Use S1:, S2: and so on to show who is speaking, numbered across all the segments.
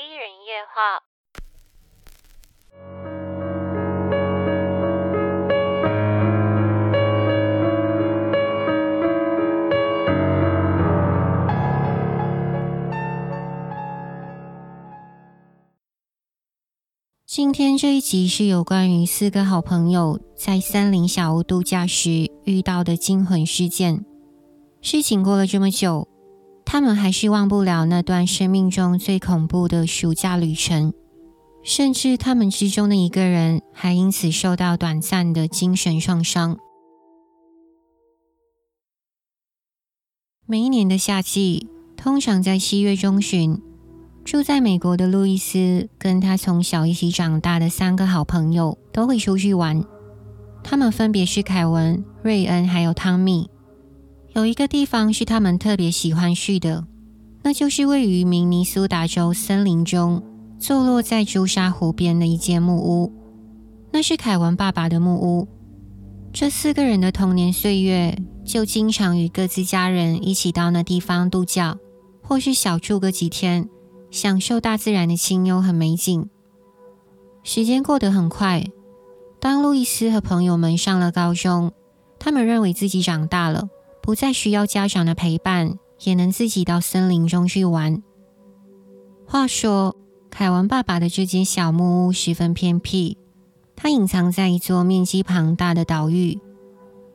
S1: 一人夜话。
S2: 今天这一集是有关于四个好朋友在森林小屋度假时遇到的惊魂事件。事情过了这么久，他们还是忘不了那段生命中最恐怖的暑假旅程，甚至他们之中的一个人还因此受到短暂的精神创伤。每一年的夏季，通常在七月中旬。住在美国的路易斯跟他从小一起长大的三个好朋友都会出去玩。他们分别是凯文、瑞恩还有汤米。有一个地方是他们特别喜欢去的，那就是位于明尼苏达州森林中、坐落在朱砂湖边的一间木屋。那是凯文爸爸的木屋。这四个人的童年岁月就经常与各自家人一起到那地方度假，或是小住个几天。享受大自然的清幽和美景。时间过得很快。当路易斯和朋友们上了高中，他们认为自己长大了，不再需要家长的陪伴，也能自己到森林中去玩。话说，凯文爸爸的这间小木屋十分偏僻，它隐藏在一座面积庞大的岛屿。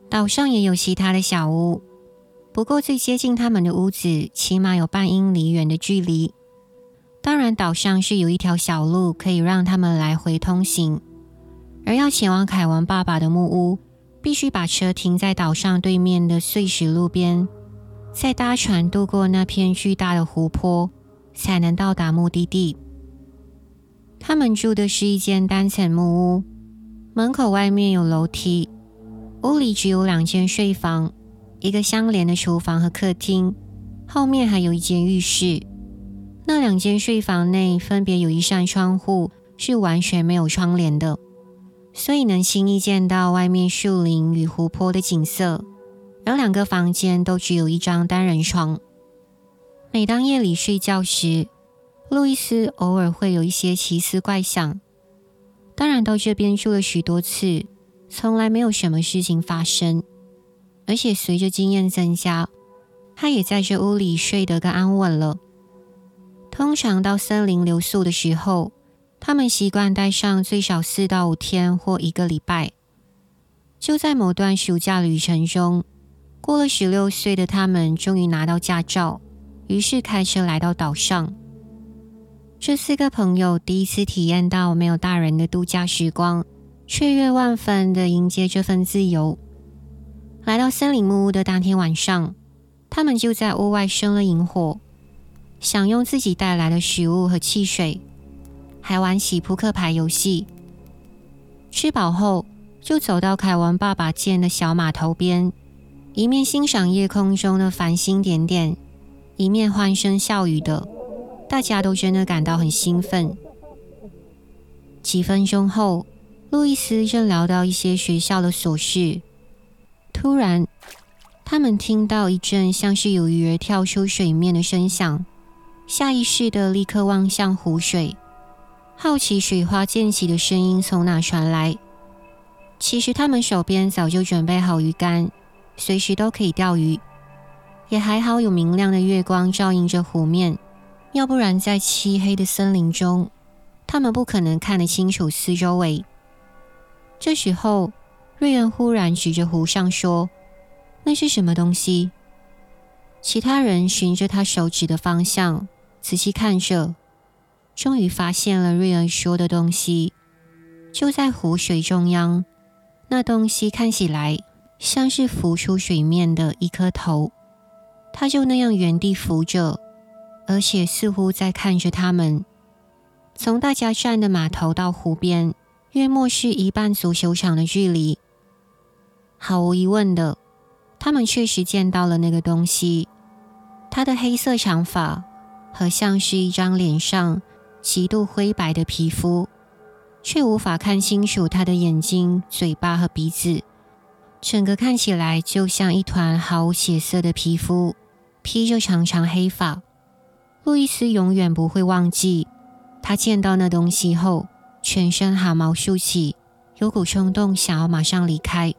S2: 岛上也有其他的小屋，不过最接近他们的屋子，起码有半英里远的距离。当然，岛上是有一条小路可以让他们来回通行，而要前往凯文爸爸的木屋，必须把车停在岛上对面的碎石路边，再搭船渡过那片巨大的湖泊，才能到达目的地。他们住的是一间单层木屋，门口外面有楼梯，屋里只有两间睡房，一个相连的厨房和客厅，后面还有一间浴室。那两间睡房内分别有一扇窗户是完全没有窗帘的，所以能轻易见到外面树林与湖泊的景色。而两个房间都只有一张单人床。每当夜里睡觉时，路易斯偶尔会有一些奇思怪想。当然，到这边住了许多次，从来没有什么事情发生。而且随着经验增加，他也在这屋里睡得更安稳了。通常到森林留宿的时候，他们习惯待上最少四到五天或一个礼拜。就在某段暑假旅程中，过了十六岁的他们终于拿到驾照，于是开车来到岛上。这四个朋友第一次体验到没有大人的度假时光，雀跃万分地迎接这份自由。来到森林木屋的当天晚上，他们就在屋外生了营火。享用自己带来的食物和汽水，还玩起扑克牌游戏。吃饱后，就走到凯文爸爸建的小码头边，一面欣赏夜空中的繁星点点，一面欢声笑语的，大家都真的感到很兴奋。几分钟后，路易斯正聊到一些学校的琐事，突然，他们听到一阵像是有鱼儿跳出水面的声响。下意识的立刻望向湖水，好奇水花溅起的声音从哪传来。其实他们手边早就准备好鱼竿，随时都可以钓鱼。也还好有明亮的月光照映着湖面，要不然在漆黑的森林中，他们不可能看得清楚四周围。这时候，瑞恩忽然指着湖上说：“那是什么东西？”其他人循着他手指的方向。仔细看着，终于发现了瑞恩说的东西，就在湖水中央。那东西看起来像是浮出水面的一颗头，它就那样原地浮着，而且似乎在看着他们。从大家站的码头到湖边，约莫是一半足球场的距离。毫无疑问的，他们确实见到了那个东西，它的黑色长发。和像是一张脸上极度灰白的皮肤，却无法看清楚他的眼睛、嘴巴和鼻子，整个看起来就像一团毫无血色的皮肤，披着长长黑发。路易斯永远不会忘记他见到那东西后，全身汗毛竖起，有股冲动想要马上离开。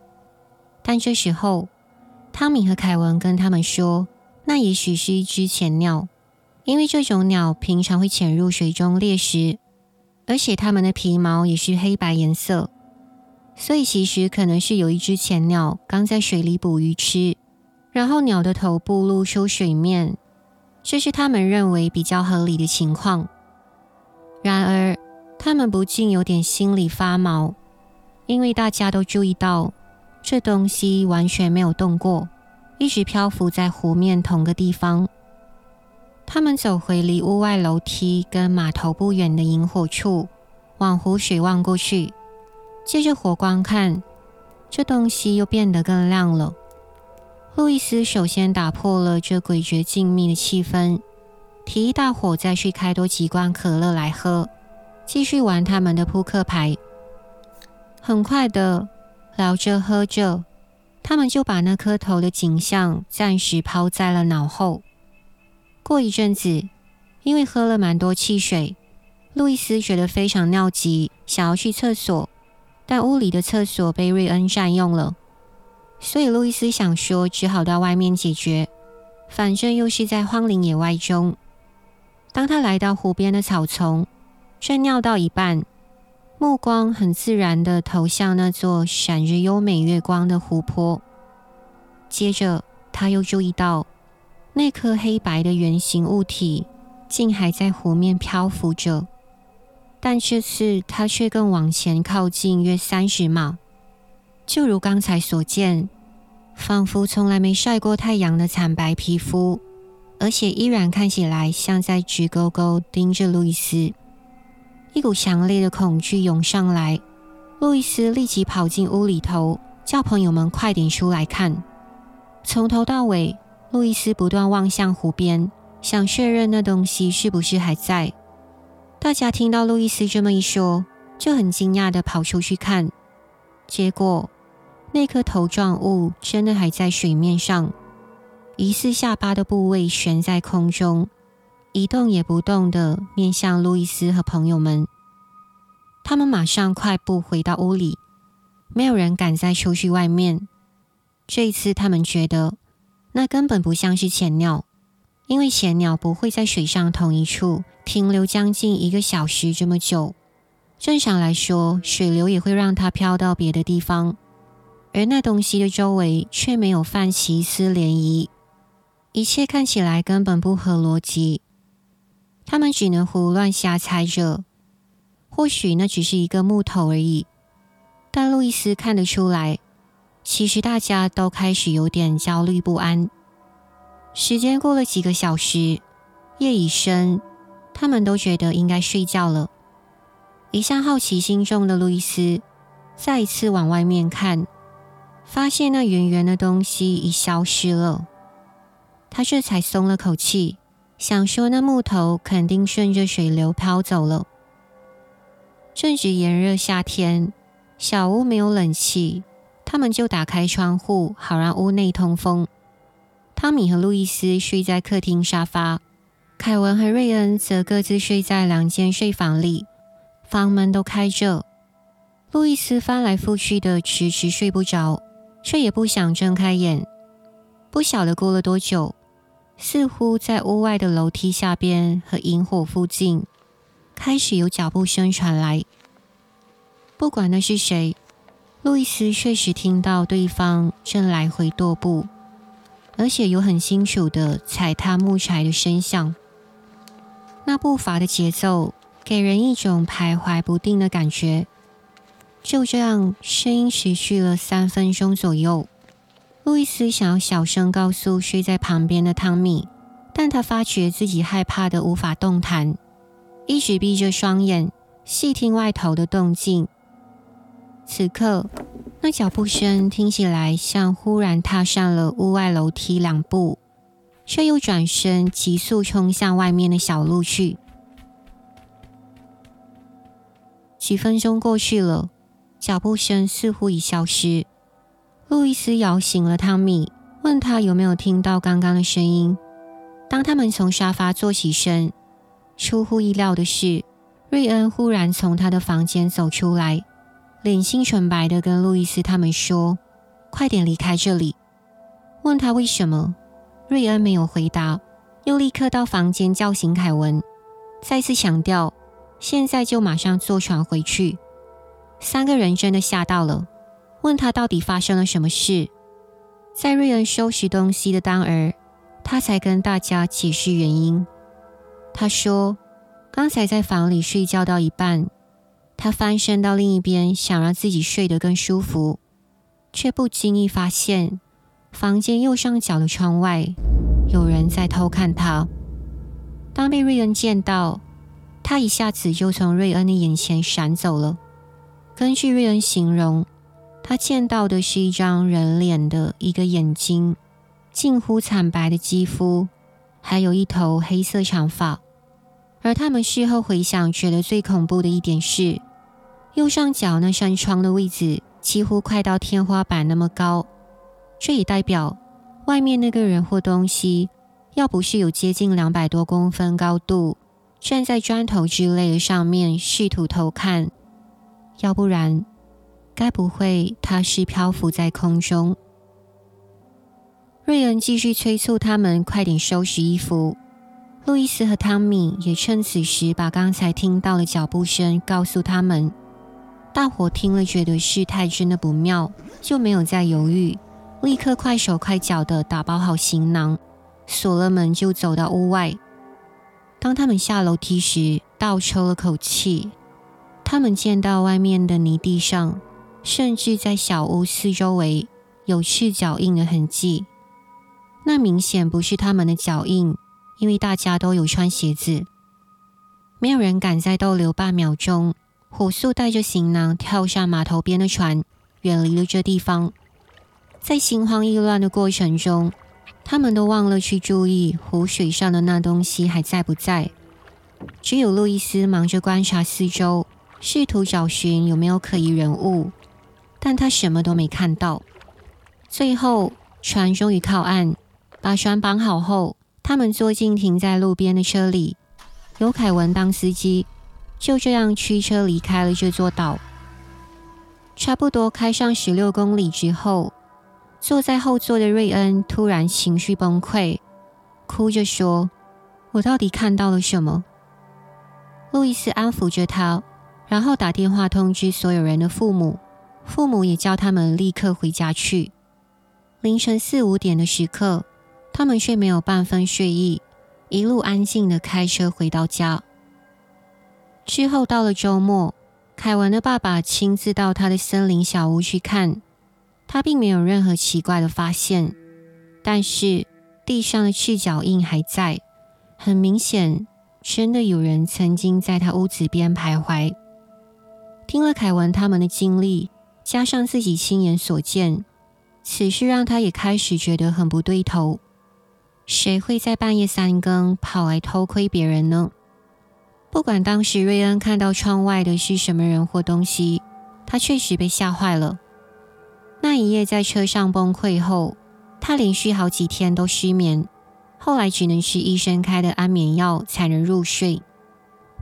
S2: 但这时候，汤米和凯文跟他们说，那也许是一只潜鸟，因为这种鸟平常会潜入水中猎食，而且它们的皮毛也是黑白颜色，所以其实可能是有一只潜鸟刚在水里捕鱼吃，然后鸟的头部露出水面，这是他们认为比较合理的情况。然而，他们不禁有点心里发毛，因为大家都注意到，这东西完全没有动过，一直漂浮在湖面同个地方。他们走回离屋外楼梯跟码头不远的营火处，往湖水望过去，借着火光看，这东西又变得更亮了。路易斯首先打破了这诡谲静谧的气氛。提议大伙再去开多几罐可乐来喝，继续玩他们的扑克牌。很快的，聊着喝着，他们就把那颗头的景象暂时抛在了脑后。过一阵子，因为喝了蛮多汽水，路易斯觉得非常尿急，想要去厕所，但屋里的厕所被瑞恩占用了，所以路易斯想说，只好到外面解决，反正又是在荒林野外中。当他来到湖边的草丛，正尿到一半，目光很自然地投向那座闪着优美月光的湖泊。接着，他又注意到那颗黑白的圆形物体竟还在湖面漂浮着，但这次它却更往前靠近约三十码，就如刚才所见，仿佛从来没晒过太阳的惨白皮肤。而且依然看起来像在直勾勾盯着路易斯，一股强烈的恐惧涌上来。路易斯立即跑进屋里头，叫朋友们快点出来看。从头到尾，路易斯不断望向湖边，想确认那东西是不是还在。大家听到路易斯这么一说，就很惊讶地跑出去看，结果那颗头状物真的还在水面上。疑似下巴的部位悬在空中，一动也不动地面向路易斯和朋友们。他们马上快步回到屋里，没有人敢再出去外面。这一次，他们觉得那根本不像是潜鸟，因为潜鸟不会在水上同一处停留将近一个小时这么久。正常来说，水流也会让它飘到别的地方，而那东西的周围却没有泛起一丝涟漪。一切看起来根本不合逻辑，他们只能胡乱瞎猜着。或许那只是一个木头而已，但路易斯看得出来，其实大家都开始有点焦虑不安。时间过了几个小时，夜已深，他们都觉得应该睡觉了。一向好奇心重的路易斯再一次往外面看，发现那圆圆的东西已消失了。他这才松了口气，想说那木头肯定顺着水流飘走了。正值炎热夏天，小屋没有冷气，他们就打开窗户，好让屋内通风。汤米和路易斯睡在客厅沙发，凯文和瑞恩则各自睡在两间睡房里，房门都开着。路易斯翻来覆去的，迟迟睡不着，却也不想睁开眼。不晓得过了多久。似乎在屋外的楼梯下边和萤火附近，开始有脚步声传来。不管那是谁，路易斯确实听到对方正来回踱步，而且有很清楚的踩踏木柴的声响。那步伐的节奏给人一种徘徊不定的感觉。就这样，声音持续了三分钟左右。路易斯想要小声告诉睡在旁边的汤米，但他发觉自己害怕得无法动弹，一直闭着双眼细听外头的动静。此刻，那脚步声听起来像忽然踏上了屋外楼梯两步，却又转身急速冲向外面的小路去。几分钟过去了，脚步声似乎已消失。路易斯摇醒了汤米，问他有没有听到刚刚的声音。当他们从沙发坐起身，出乎意料的是，瑞恩忽然从他的房间走出来，脸色纯白的跟路易斯他们说：“快点离开这里。”问他为什么，瑞恩没有回答，又立刻到房间叫醒凯文，再次强调：“现在就马上坐船回去。”三个人真的吓到了，问他到底发生了什么事。在瑞恩收拾东西的当儿，他才跟大家解释原因。他说，刚才在房里睡觉到一半，他翻身到另一边，想让自己睡得更舒服，却不经意发现房间右上角的窗外有人在偷看他。当被瑞恩见到，他一下子就从瑞恩的眼前闪走了。根据瑞恩形容，他见到的是一张人脸的一个眼睛，近乎惨白的肌肤，还有一头黑色长发。而他们事后回想，觉得最恐怖的一点是，右上角那扇窗的位置几乎快到天花板那么高，这也代表外面那个人或东西，要不是有接近两百多公分高度，站在砖头之类的上面试图偷看。要不然，该不会他是漂浮在空中？瑞恩继续催促他们快点收拾衣服。路易斯和汤米也趁此时把刚才听到的脚步声告诉他们。大伙听了，觉得事态真的不妙，就没有再犹豫，立刻快手快脚地打包好行囊，锁了门，就走到屋外。当他们下楼梯时，倒抽了口气。他们见到外面的泥地上，甚至在小屋四周围有赤脚印的痕迹。那明显不是他们的脚印，因为大家都有穿鞋子。没有人敢再逗留半秒钟，火速带着行囊跳下码头边的船，远离了这地方。在心慌意乱的过程中，他们都忘了去注意湖水上的那东西还在不在。只有路易斯忙着观察四周。试图找寻有没有可疑人物，但他什么都没看到。最后，船终于靠岸，把船绑好后，他们坐进停在路边的车里，由凯文当司机，就这样驱车离开了这座岛。差不多开上十六公里之后，坐在后座的瑞恩突然情绪崩溃，哭着说：“我到底看到了什么？”路易斯安抚着他。然后打电话通知所有人的父母，父母也叫他们立刻回家去。凌晨四五点的时刻，他们却没有半分睡意，一路安静的开车回到家。之后到了周末，凯文的爸爸亲自到他的森林小屋去看，他并没有任何奇怪的发现，但是地上的赤脚印还在，很明显，真的有人曾经在他屋子边徘徊。听了凯文他们的经历，加上自己亲眼所见，此事让他也开始觉得很不对头。谁会在半夜三更跑来偷窥别人呢？不管当时瑞恩看到窗外的是什么人或东西，他确实被吓坏了。那一夜在车上崩溃后，他连续好几天都失眠，后来只能吃医生开的安眠药才能入睡。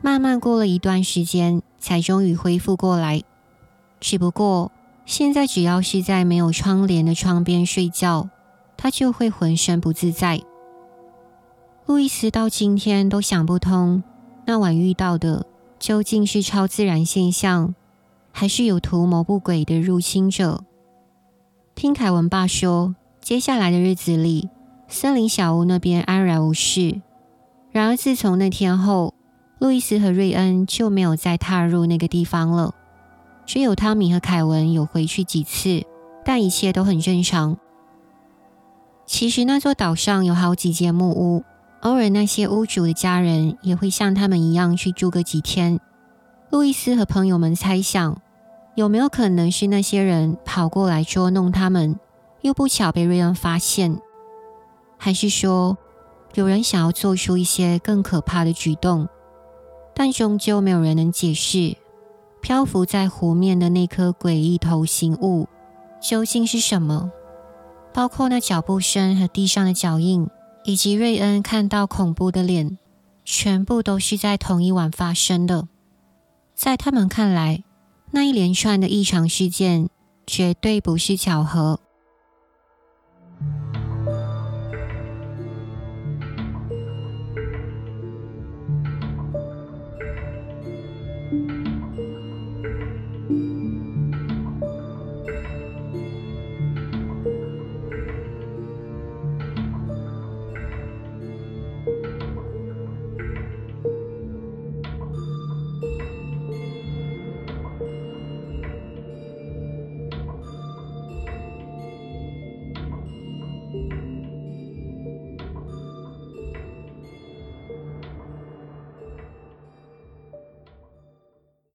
S2: 慢慢过了一段时间，才终于恢复过来。只不过现在，只要是在没有窗帘的窗边睡觉，他就会浑身不自在。路易斯到今天都想不通，那晚遇到的究竟是超自然现象，还是有图谋不轨的入侵者？听凯文爸说，接下来的日子里，森林小屋那边安然无事。然而自从那天后，路易斯和瑞恩就没有再踏入那个地方了，只有汤米和凯文有回去几次，但一切都很正常。其实那座岛上有好几间木屋，偶尔那些屋主的家人也会像他们一样去住个几天。路易斯和朋友们猜想，有没有可能是那些人跑过来捉弄他们，又不巧被瑞恩发现，还是说有人想要做出一些更可怕的举动？但终究没有人能解释，漂浮在湖面的那颗诡异头形物究竟是什么。包括那脚步声和地上的脚印，以及瑞恩看到恐怖的脸全部都是在同一晚发生的。在他们看来那一连串的异常事件绝对不是巧合。